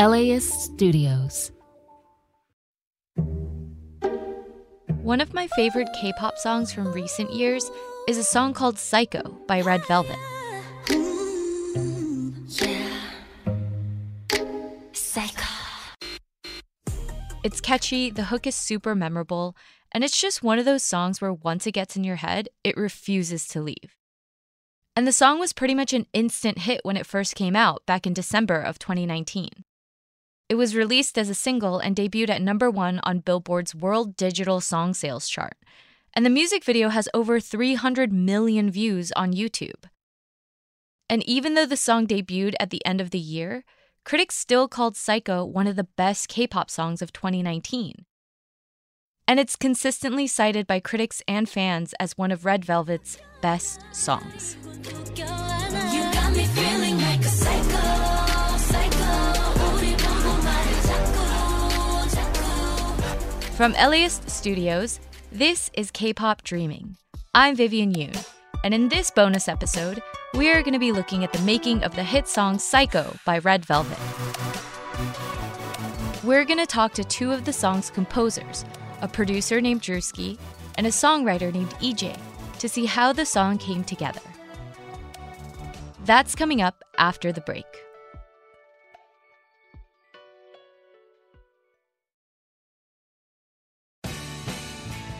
LAist Studios. One of my favorite K pop songs from recent years is a song called Psycho by Red Velvet. It's catchy, the hook is super memorable, and it's just one of those songs where once it gets in your head, it refuses to leave. And the song was pretty much an instant hit when it first came out back in December of 2019. It was released as a single and debuted at number one on Billboard's World Digital Song Sales chart. And the music video has over 300 million views on YouTube. And even though the song debuted at the end of the year, critics still called Psycho one of the best K pop songs of 2019. And it's consistently cited by critics and fans as one of Red Velvet's best songs. From LAist Studios, this is K pop Dreaming. I'm Vivian Yoon, and in this bonus episode, we are going to be looking at the making of the hit song Psycho by Red Velvet. We're going to talk to two of the song's composers, a producer named Drewski and a songwriter named EJ, to see how the song came together. That's coming up after the break.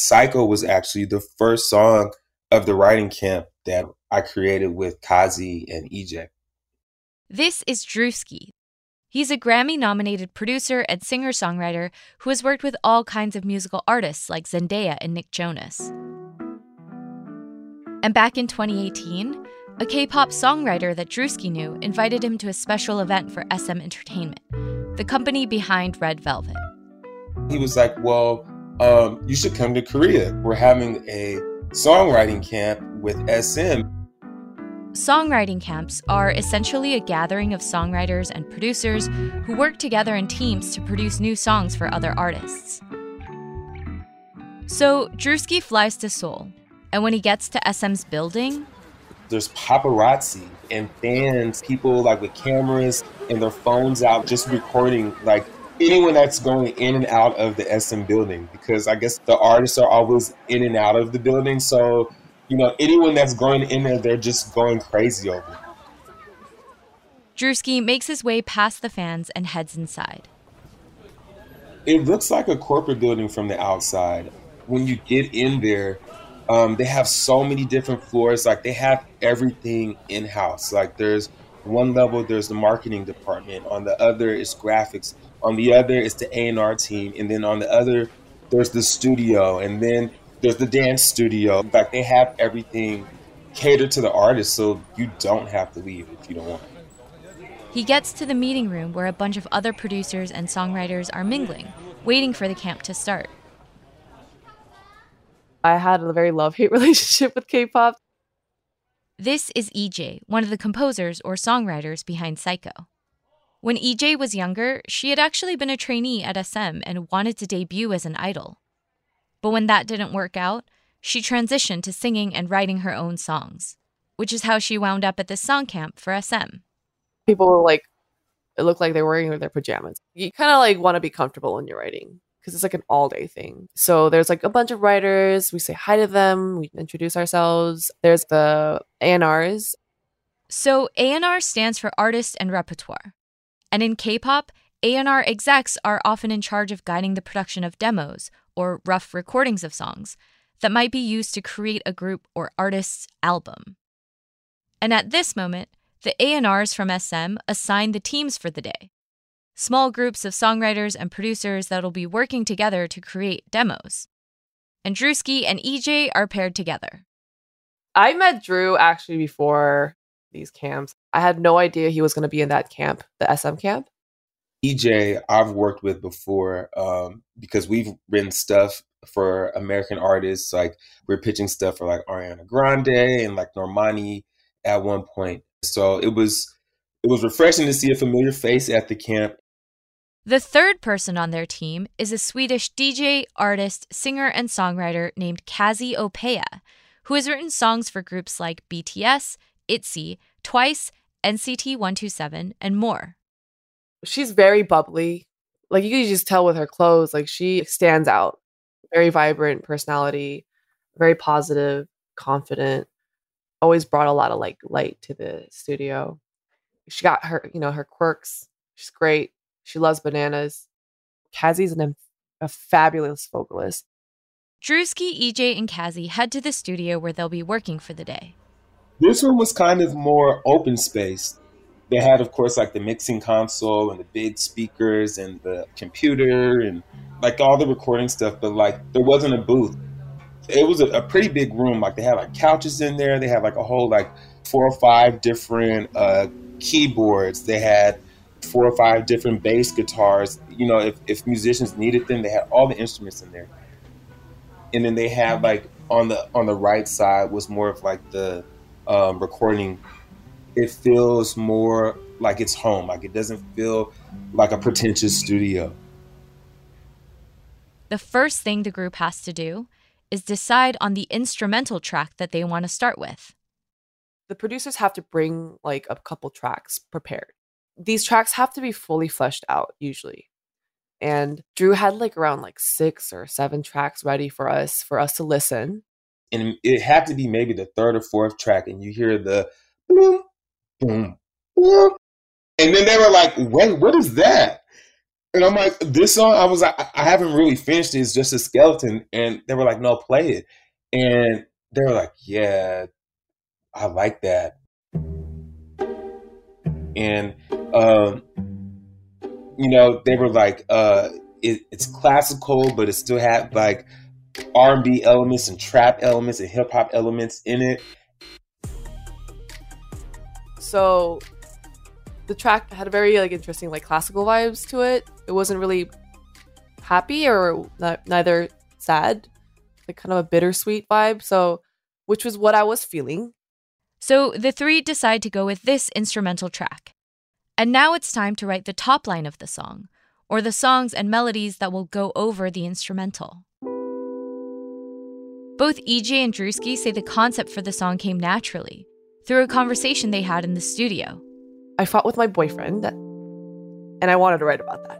Psycho was actually the first song of the writing camp that I created with Cazzi and EJ. This is Drewski. He's a Grammy nominated producer and singer songwriter who has worked with all kinds of musical artists like Zendaya and Nick Jonas. And back in 2018, a K pop songwriter that Drewski knew invited him to a special event for SM Entertainment, the company behind Red Velvet. He was like, Well, um, you should come to Korea. We're having a songwriting camp with SM. Songwriting camps are essentially a gathering of songwriters and producers who work together in teams to produce new songs for other artists. So, Drewski flies to Seoul, and when he gets to SM's building, there's paparazzi and fans, people like with cameras and their phones out just recording like anyone that's going in and out of the SM building because I guess the artists are always in and out of the building. So, you know, anyone that's going in there, they're just going crazy over. Drewski makes his way past the fans and heads inside. It looks like a corporate building from the outside. When you get in there, um, they have so many different floors. Like they have everything in house. Like there's one level, there's the marketing department. On the other is graphics on the other is the A&R team, and then on the other there's the studio, and then there's the dance studio. In fact, they have everything catered to the artist, so you don't have to leave if you don't want. He gets to the meeting room where a bunch of other producers and songwriters are mingling, waiting for the camp to start. I had a very love hate relationship with K pop. This is EJ, one of the composers or songwriters behind Psycho. When EJ was younger, she had actually been a trainee at SM and wanted to debut as an idol. But when that didn't work out, she transitioned to singing and writing her own songs, which is how she wound up at this song camp for SM. People were like, it looked like they were wearing their pajamas. You kind of like want to be comfortable when you're writing because it's like an all day thing. So there's like a bunch of writers. We say hi to them. We introduce ourselves. There's the A&Rs. So A&R stands for artist and repertoire. And in K-pop, A&R execs are often in charge of guiding the production of demos or rough recordings of songs that might be used to create a group or artist's album. And at this moment, the A&Rs from SM assign the teams for the day. Small groups of songwriters and producers that'll be working together to create demos. And Drewski and EJ are paired together. I met Drew actually before these camps. I had no idea he was going to be in that camp, the SM camp. EJ, I've worked with before um, because we've written stuff for American artists. Like we're pitching stuff for like Ariana Grande and like Normani at one point. So it was it was refreshing to see a familiar face at the camp. The third person on their team is a Swedish DJ, artist, singer, and songwriter named Cazzi Opeia, who has written songs for groups like BTS, ITZY, Twice, NCT 127, and more. She's very bubbly. Like you can just tell with her clothes, like she stands out. Very vibrant personality, very positive, confident always brought a lot of like light to the studio. She got her, you know, her quirks. She's great. She loves bananas. Cazzi's an, a fabulous vocalist. Drewski, EJ, and Cazzi head to the studio where they'll be working for the day. This one was kind of more open space. They had, of course, like the mixing console and the big speakers and the computer and like all the recording stuff, but like there wasn't a booth it was a, a, pretty big room. Like they had like couches in there. They had like a whole like four or five different uh, keyboards. They had four or five different bass guitars. You know, if, if musicians needed them, they had all the instruments in there. And then they had like on the on the right side was more of like the um, recording. It feels more like it's home. Like it doesn't feel like a pretentious studio. The first thing the group has to do is decide on the instrumental track that they want to start with. The producers have to bring like a couple tracks prepared. These tracks have to be fully fleshed out usually. And Drew had like around like 6 or 7 tracks ready for us for us to listen. And it had to be maybe the third or fourth track and you hear the boom boom boom and then they were like, "Wait, what is that?" And I'm like, this song, I was like, I haven't really finished it. It's just a skeleton. And they were like, no, play it. And they were like, yeah, I like that. And, um, you know, they were like, uh, it, it's classical, but it still had like R&B elements and trap elements and hip hop elements in it. So the track had a very like interesting like classical vibes to it. It wasn't really happy or not, neither sad, like kind of a bittersweet vibe. So, which was what I was feeling. So the three decide to go with this instrumental track. And now it's time to write the top line of the song, or the songs and melodies that will go over the instrumental. Both EJ and Drewski say the concept for the song came naturally, through a conversation they had in the studio. I fought with my boyfriend and I wanted to write about that.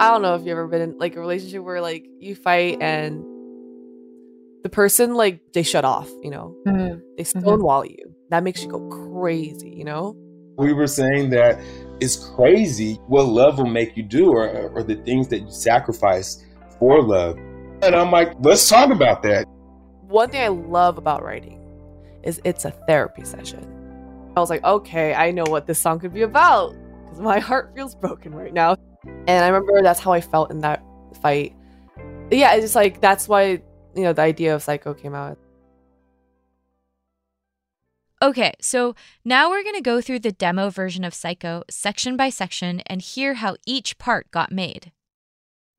I don't know if you've ever been in like a relationship where like you fight and the person like they shut off, you know, mm-hmm. they mm-hmm. stonewall mm-hmm. you. That makes you go crazy, you know. We were saying that it's crazy what love will make you do, or or the things that you sacrifice for love. And I'm like, let's talk about that. One thing I love about writing is it's a therapy session. I was like, okay, I know what this song could be about because my heart feels broken right now. And I remember that's how I felt in that fight. Yeah, it's just like that's why, you know, the idea of Psycho came out. Okay, so now we're going to go through the demo version of Psycho section by section and hear how each part got made.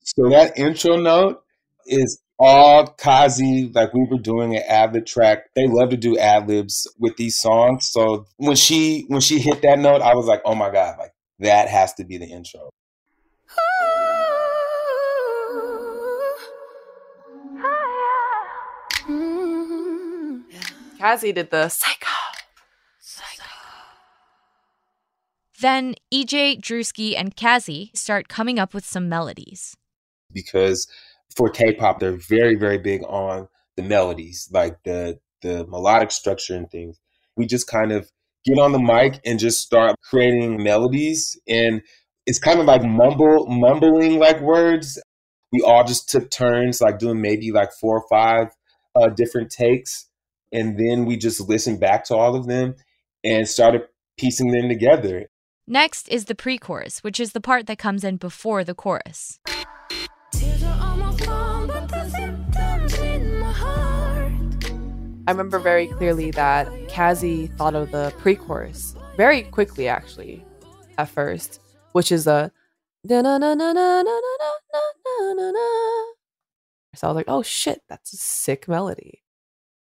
So that intro note, is all Cazzi. Like we were doing an ad lib track. They love to do ad libs with these songs. So when she when she hit that note, I was like, oh my god, like that has to be the intro. Mm-hmm. Cazzi did the psycho. Then EJ, Drewski, and Cazzi start coming up with some melodies. Because for K-pop, they're very, very big on the melodies, like the the melodic structure and things. We just kind of get on the mic and just start creating melodies, and it's kind of like mumble mumbling like words. We all just took turns, like doing maybe like four or five uh, different takes, and then we just listened back to all of them and started piecing them together. Next is the pre chorus, which is the part that comes in before the chorus. I remember very clearly that Cazzi thought of the pre chorus very quickly, actually, at first, which is a. So I was like, oh shit, that's a sick melody.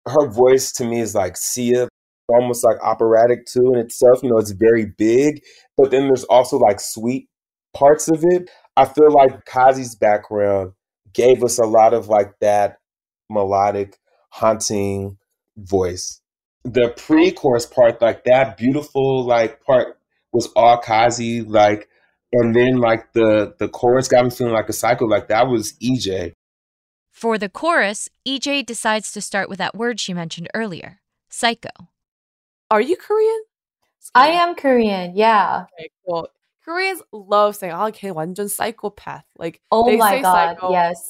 Her voice to me is like Sia, almost like operatic too in itself. You know, it's very big, but then there's also like sweet parts of it. I feel like Cazzi's background gave us a lot of like that melodic, haunting voice. The pre-chorus part, like that beautiful like part was all Cazzi, like and then like the the chorus got me feeling like a cycle, like that was EJ. For the chorus, EJ decides to start with that word she mentioned earlier, psycho. Are you Korean? I am Korean. Yeah. Okay, cool. Koreans love saying, "Oh, okay, 완전 psychopath." Like, oh they my say god, psycho. yes.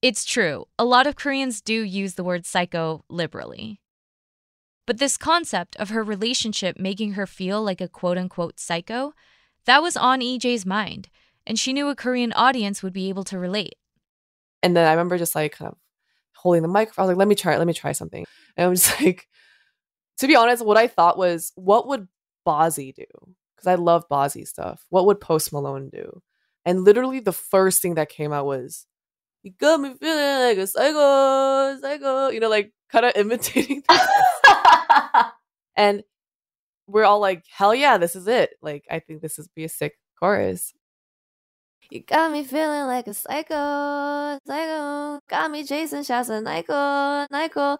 It's true. A lot of Koreans do use the word psycho liberally. But this concept of her relationship making her feel like a quote unquote psycho, that was on EJ's mind, and she knew a Korean audience would be able to relate. And then I remember just like kind of holding the microphone. I was like, "Let me try it. Let me try something." And I'm just like, to be honest, what I thought was, what would Posty do? Because I love Posty stuff. What would Post Malone do? And literally, the first thing that came out was, "You got me feeling like a psycho, psycho." You know, like kind of imitating. that. and we're all like, "Hell yeah, this is it!" Like, I think this is be a sick chorus. You got me feeling like a psycho, psycho. Got me chasing shots of Nyko, Nyko.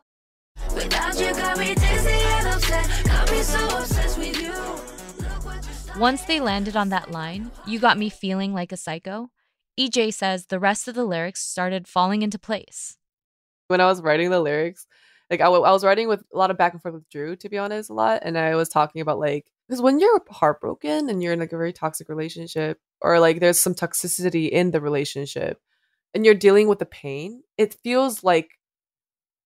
Without you, got me dizzy and upset. Got me so obsessed with you. Look what you started. Once they landed on that line, you got me feeling like a psycho, EJ says the rest of the lyrics started falling into place. when I was writing the lyrics, like I, w- I was writing with a lot of back and forth with Drew, to be honest, a lot. And I was talking about like, because when you're heartbroken and you're in like a very toxic relationship, or like there's some toxicity in the relationship, and you're dealing with the pain, it feels like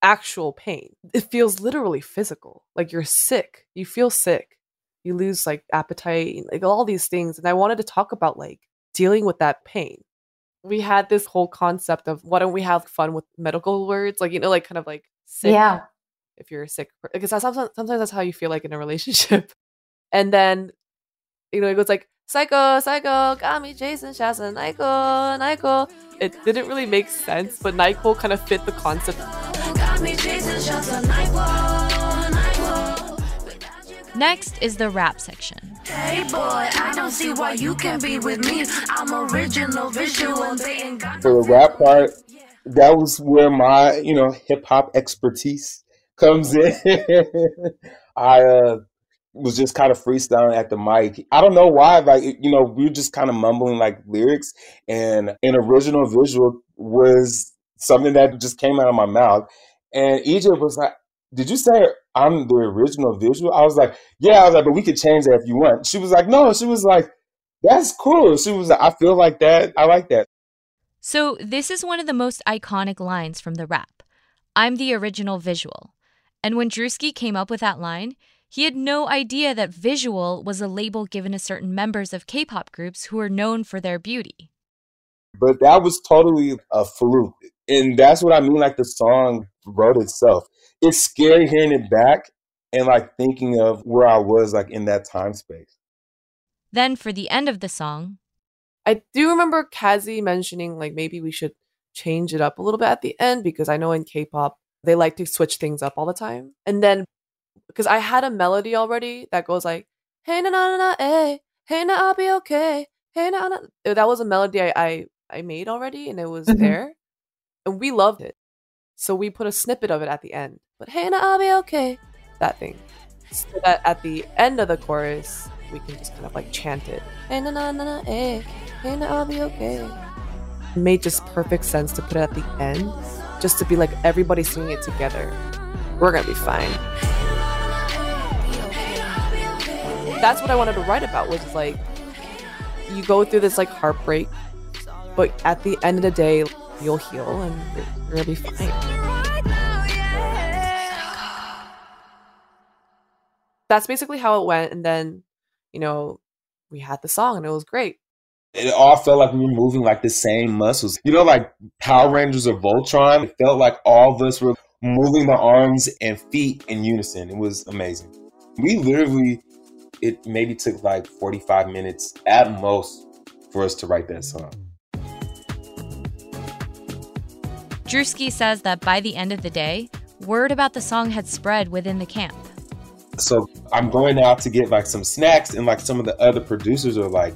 actual pain. It feels literally physical. Like you're sick. You feel sick. You lose like appetite, like all these things. And I wanted to talk about like dealing with that pain we had this whole concept of why don't we have fun with medical words? Like you know like kind of like sick Yeah. if you're a sick because that's sometimes, sometimes that's how you feel like in a relationship. And then you know it goes like psycho psycho got me chasing shots of nyko nyko. It didn't really make sense but nyko kind of fit the concept Next is the rap section. Hey boy, I don't see why you can be with me. I'm original, visual, and they ain't got For the rap part, that was where my, you know, hip hop expertise comes in. I uh, was just kind of freestyling at the mic. I don't know why, like, you know, we were just kind of mumbling like lyrics, and an original visual was something that just came out of my mouth. And EJ was like, Did you say I'm the original visual? I was like, Yeah, I was like, but we could change that if you want. She was like, No, she was like, That's cool. She was like, I feel like that. I like that. So, this is one of the most iconic lines from the rap I'm the original visual. And when Drewski came up with that line, he had no idea that visual was a label given to certain members of K pop groups who are known for their beauty. but that was totally a fluke and that's what i mean like the song wrote itself it's scary hearing it back and like thinking of where i was like in that time space Then, for the end of the song, I do remember Cazzi mentioning like maybe we should change it up a little bit at the end because I know in K-pop they like to switch things up all the time. And then because I had a melody already that goes like hey na na na na eh hey na I'll be okay hey na na that was a melody I I, I made already and it was Mhm. there and we loved it. So we put a snippet of it at the end. But hey na I'll be okay that thing. So that at the end of the chorus we can just kind of like chant it. Hey na na na eh hey na I'll be okay. It made just perfect sense to put it at the end just to be like everybody singing it together. We're gonna be fine. That's what I wanted to write about was like you go through this like heartbreak, but at the end of the day you'll heal and you're gonna be fine. That's basically how it went, and then you know we had the song and it was great. It all felt like we were moving like the same muscles. You know, like Power Rangers or Voltron. It felt like all of us were moving the arms and feet in unison. It was amazing. We literally, it maybe took like 45 minutes at most for us to write that song. Drewski says that by the end of the day, word about the song had spread within the camp. So I'm going out to get like some snacks, and like some of the other producers are like,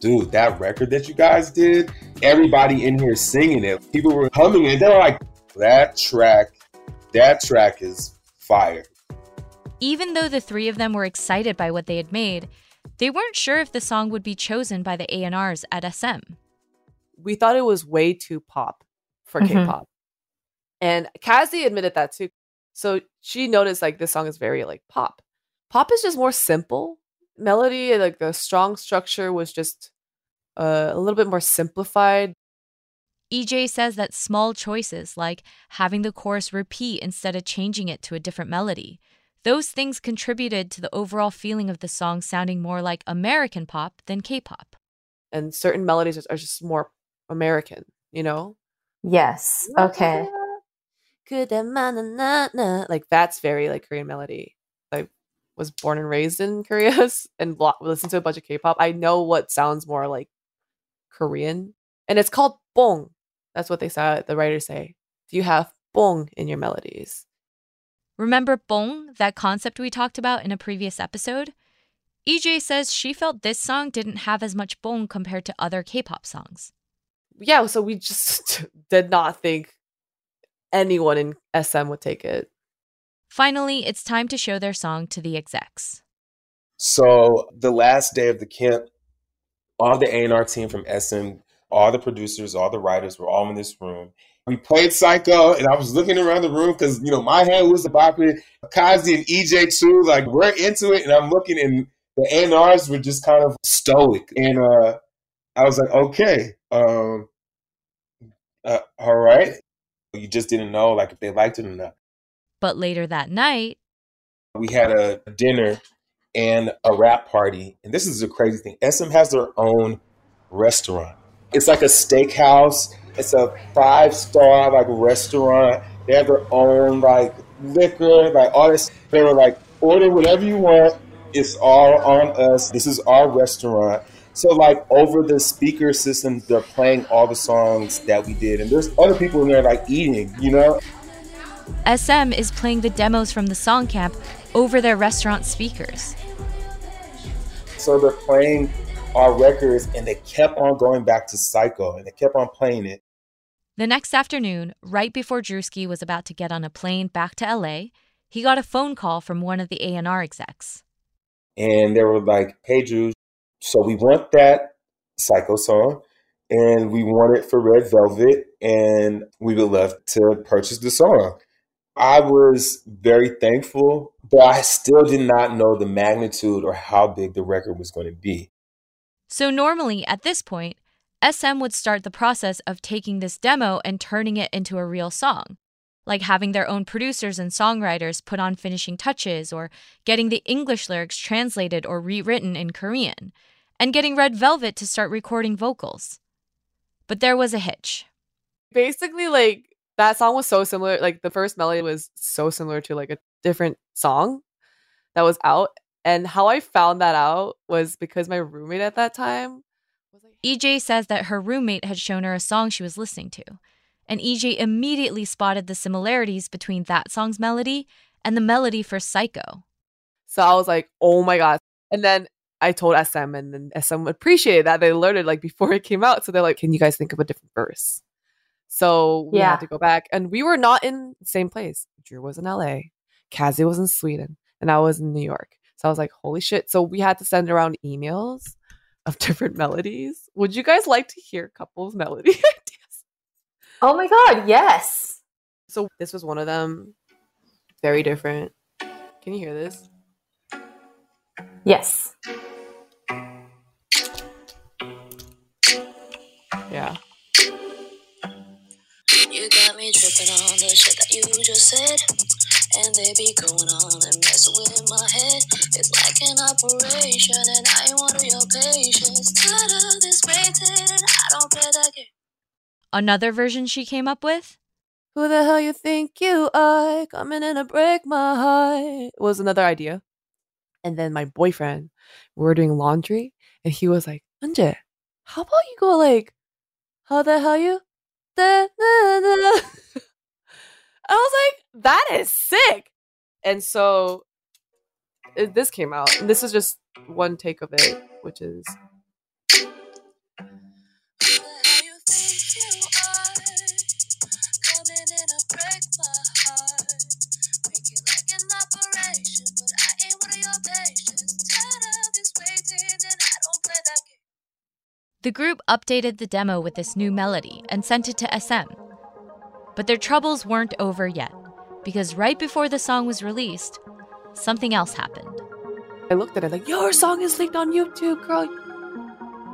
dude, that record that you guys did, everybody in here singing it. People were humming it. They were like, that track, that track is fire. Even though the three of them were excited by what they had made, they weren't sure if the song would be chosen by the A&Rs at SM. we thought it was way too pop for Mhm. K-pop. And Cazzi admitted that too. So she noticed like this song is very like pop. Pop is just more simple. Melody and like the strong structure was just uh, a little bit more simplified. EJ says that small choices like having the chorus repeat instead of changing it to a different melody, those things contributed to the overall feeling of the song sounding more like American pop than K-pop. And certain melodies are just more American, you know? Yes. Okay. Like that's very like Korean melody. I was born and raised in Korea and blo- listened to a bunch of K-pop. I know what sounds more like Korean, and it's called bong. That's what they say. The writers say. Do you have bong in your melodies? Remember bong, that concept we talked about in a previous episode? EJ says she felt this song didn't have as much bong compared to other K-pop songs. Yeah. So we just did not think anyone in SM would take it. Finally, it's time to show their song to the execs. So the last day of the camp, all the A&R team from SM, all the producers, all the writers were all in this room. We played Psycho, and I was looking around the room because you know my hand was bopping, Cazzi and EJ too. Like we're into it, and I'm looking, and the A&Rs were just kind of stoic. And uh, I was like, okay, um, uh, all right. You just didn't know like if they liked it or not. But later that night, we had a dinner and a rap party. And this is a crazy thing. SM has their own restaurant. It's like a steakhouse. It's a five star like restaurant. They have their own like liquor, like all this. They were like, order whatever you want. It's all on us. This is our restaurant. So like over the speaker system, they're playing all the songs that we did, and there's other people in there like eating, you know. SM is playing the demos from the song camp over their restaurant speakers. So they're playing our records, and they kept on going back to Psycho, and they kept on playing it. The next afternoon, right before Drewski was about to get on a plane back to LA, he got a phone call from one of the A&R execs. And they were like, "Hey, Drew, so we want that Psycho song, and we want it for Red Velvet, and we would love to purchase the song." I was very thankful, but I still did not know the magnitude or how big the record was going to be. So normally at this point, SM would start the process of taking this demo and turning it into a real song, like having their own producers and songwriters put on finishing touches or getting the English lyrics translated or rewritten in Korean, and getting Red Velvet to start recording vocals. But there was a hitch. Basically, like that song was so similar. Like the first melody was so similar to like a different song that was out. And how I found that out was because my roommate at that time EJ says that her roommate had shown her a song she was listening to. and EJ immediately spotted the similarities between that song's melody and the melody for Psycho. So I was like, oh my God. And then I told SM, and then SM appreciated that. They learned it like before it came out. So they're like, can you guys think of a different verse? So we Yeah. had to go back. And we were not in the same place. Drew was in LA, Cazzi was in Sweden, and I was in New York. So I was like, holy shit. So we had to send around emails of different melodies. Would you guys like to hear couples melody ideas? Oh my god, yes. So this was one of them. Very different. Can you hear this? Yes. Yeah. You got me tripping on the shit that you just said. And they be going on and messing with my head. It's like an operation, and I ain't one of your patients. Tired of this waiting, and I don't play that game. Another version she came up with? Who the hell you think you are? Coming in to break my heart was another idea. And then my boyfriend, we were doing laundry, and he was like, Anje, how about you go like, how the hell you? Da, da, da. I was like, that is sick. And so it, this came out. And this is just one take of it, which is The group updated the demo with this new melody and sent it to SM. But their troubles weren't over yet, because right before the song was released, something else happened. I looked at it like, your song is leaked on YouTube, girl.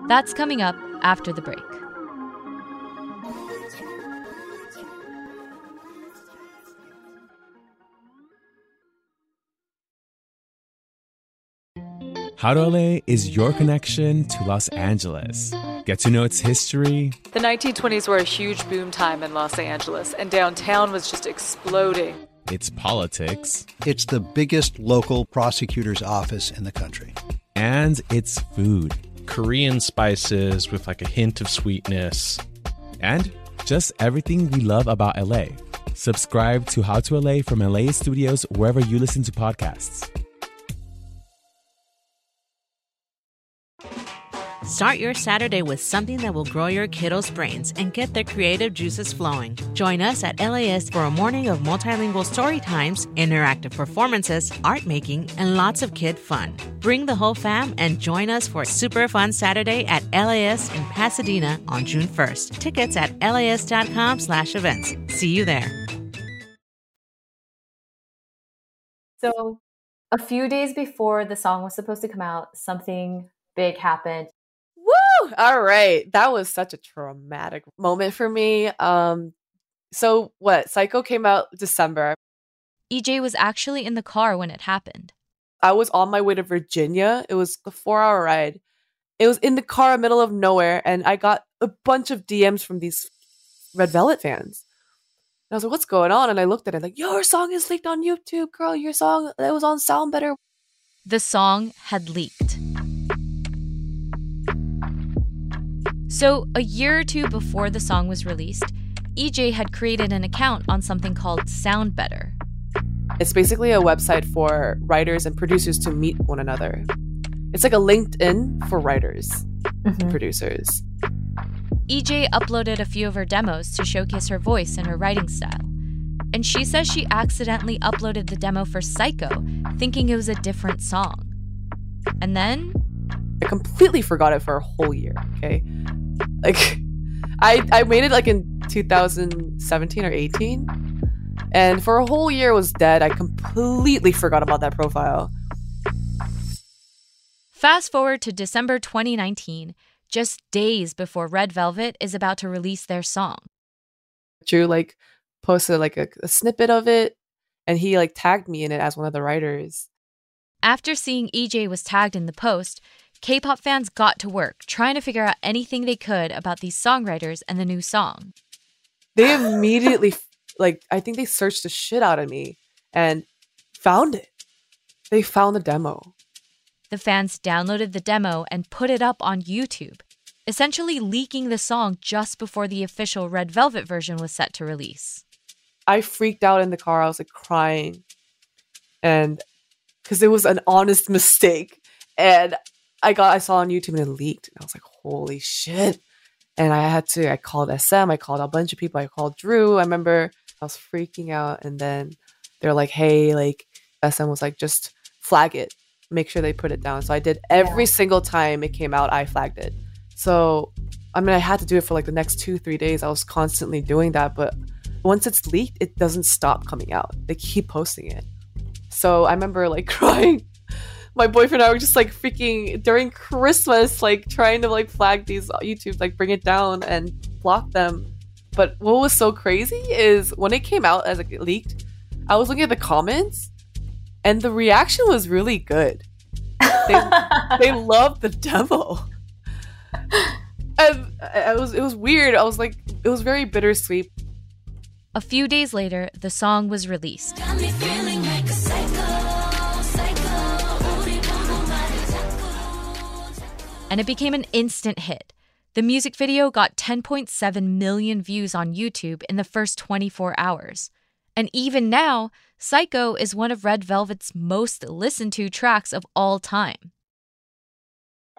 That's coming up after the break. How to LA is your connection to Los Angeles. Get to know its history, The 1920s were a huge boom time in Los Angeles, and downtown was just exploding. its politics, It's the biggest local prosecutor's office in the country. and its food. Korean spices with like a hint of sweetness. And just everything we love about LA. Subscribe to How to LA from LAist Studios wherever you listen to podcasts. Start your Saturday with something that will grow your kiddos' brains and get their creative juices flowing. Join us at LAist for a morning of multilingual story times, interactive performances, art making, and lots of kid fun. Bring the whole fam and join us for super fun Saturday at LAist in Pasadena on June 1st. Tickets at laist.com slash events. See you there. So, a few days before the song was supposed to come out, something big happened. Woo! All right. That was such a traumatic moment for me. Um so what? Psycho came out December. EJ was actually in the car when it happened. I was on my way to Virginia. It was a 4-hour ride. It was in the car middle of nowhere and I got a bunch of DMs from these Red Velvet fans. And I was like, "What's going on?" And I looked at it like, "Your song is leaked on YouTube, girl. Your song that was on SoundBetter." The song had leaked. So, a year or two before the song was released, EJ had created an account on something called SoundBetter. It's basically a website for writers and producers to meet one another. It's like a LinkedIn for writers and mm-hmm. producers. EJ uploaded a few of her demos to showcase her voice and her writing style. And she says she accidentally uploaded the demo for Psycho, thinking it was a different song. And then I completely forgot it for a whole year. Okay, like I I made it like in 2017 or 18, and for a whole year it was dead. I completely forgot about that profile. Fast forward to December 2019, just days before Red Velvet is about to release their song. Drew like posted like a, a snippet of it, and he like tagged me in it as one of the writers. After seeing EJ was tagged in the post, K pop fans got to work trying to figure out anything they could about these songwriters and the new song. They immediately like I think they searched the shit out of me and found it. They found the demo. The fans downloaded the demo and put it up on YouTube. essentially leaking the song just before the official Red Velvet version was set to release. I freaked out in the car. I was like crying. And because it was an honest mistake. And I got I saw on YouTube and it leaked. And I was like, holy shit. And I had to, I called SM, I called a bunch of people, I called Drew. I remember I was freaking out. And then they're like, hey, like SM was like, just flag it, make sure they put it down. So I did every single time it came out, I flagged it. So I mean, I had to do it for like the next two, three days. I was constantly doing that. But once it's leaked, it doesn't stop coming out. They keep posting it. So I remember like crying. My boyfriend and I were just like freaking during Christmas, like trying to like flag these YouTube, like bring it down and block them. But what was so crazy is when it came out as like, it leaked, I was looking at the comments and the reaction was really good. They, they loved the demo. And it was it was weird. I was like it was very bittersweet. A few days later, the song was released. And it became an instant hit. The music video got 10.7 million views on YouTube in the first 24 hours. And even now, Psycho is one of Red Velvet's most listened to tracks of all time.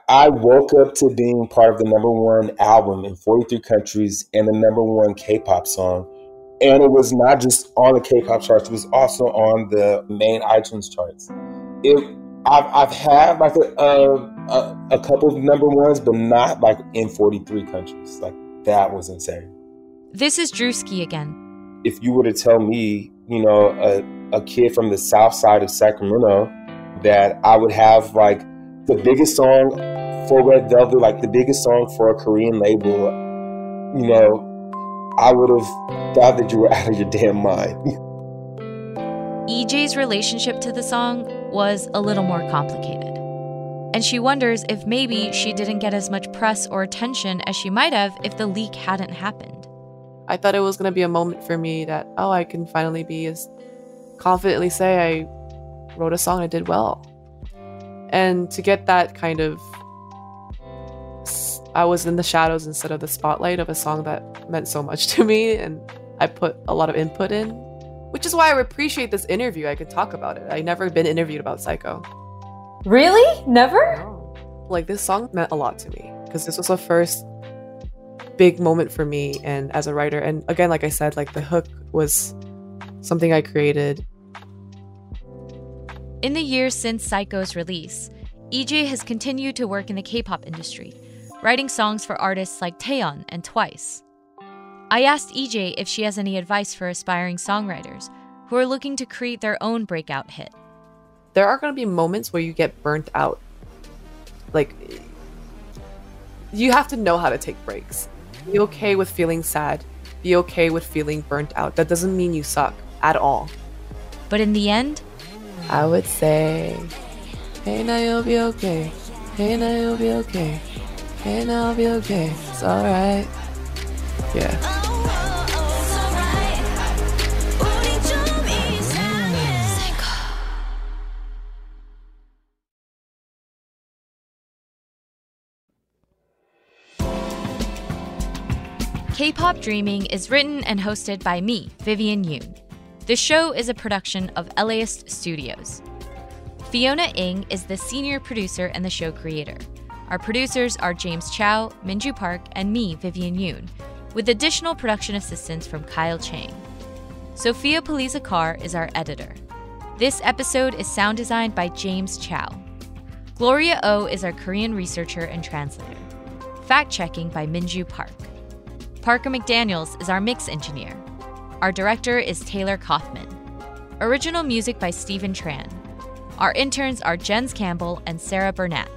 I woke up to being part of the number one album in 43 countries and the number one K pop song. And it was not just on the K pop charts, it was also on the main iTunes charts. It, I've, I've had like a, a, a couple of number ones, but not like in 43 countries. Like that was insane. This is Drewski again. If you were to tell me, you know, a, a kid from the south side of Sacramento, that I would have like the biggest song for Red Velvet, like the biggest song for a Korean label, you know, I would have thought that you were out of your damn mind. EJ's relationship to the song was a little more complicated. And she wonders if maybe she didn't get as much press or attention as she might have if the leak hadn't happened. I thought it was going to be a moment for me that, oh, I can finally be as confidently say I wrote a song I did well. And to get that kind of, I was in the shadows instead of the spotlight of a song that meant so much to me, and I put a lot of input in, which is why I appreciate this interview. I could talk about it. I never been interviewed about Psycho. Really? Never? Like this song meant a lot to me because this was the first big moment for me and as a writer. And again, like I said, like the hook was something I created in the years since Psycho's release, EJ has continued to work in the K pop industry, writing songs for artists like Taeyeon and Twice. I asked EJ if she has any advice for aspiring songwriters who are looking to create their own breakout hit. There are going to be moments where you get burnt out. Like, you have to know how to take breaks. Be okay with feeling sad. Be okay with feeling burnt out. That doesn't mean you suck at all. But in the end, I would say, hey, now you'll be okay. Hey, now you'll be okay. Hey, now I'll be okay. It's alright. Yeah. K-Pop Dreaming is written and hosted by me, Vivian Yoon. The show is a production of LAist Studios. Fiona Ng is the senior producer and the show creator. Our producers are James Chow, Minju Park, and me, Vivian Yoon, with additional production assistance from Kyle Chang. Sophia Paliza-Carre is our editor. This episode is sound designed by James Chow. Gloria O is our Korean researcher and translator. Fact checking by Minju Park. Parker McDaniels is our mix engineer. Our director is Taylor Kaufman. Original music by Stephen Tran. Our interns are Jens Campbell and Sarah Burnett.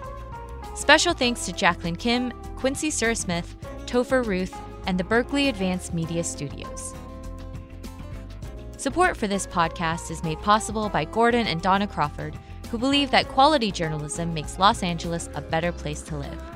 Special thanks to Jacqueline Kim, Quincy Surasmith, Topher Ruth, and the Berkeley Advanced Media Studios. Support for this podcast is made possible by Gordon and Donna Crawford, who believe that quality journalism makes Los Angeles a better place to live.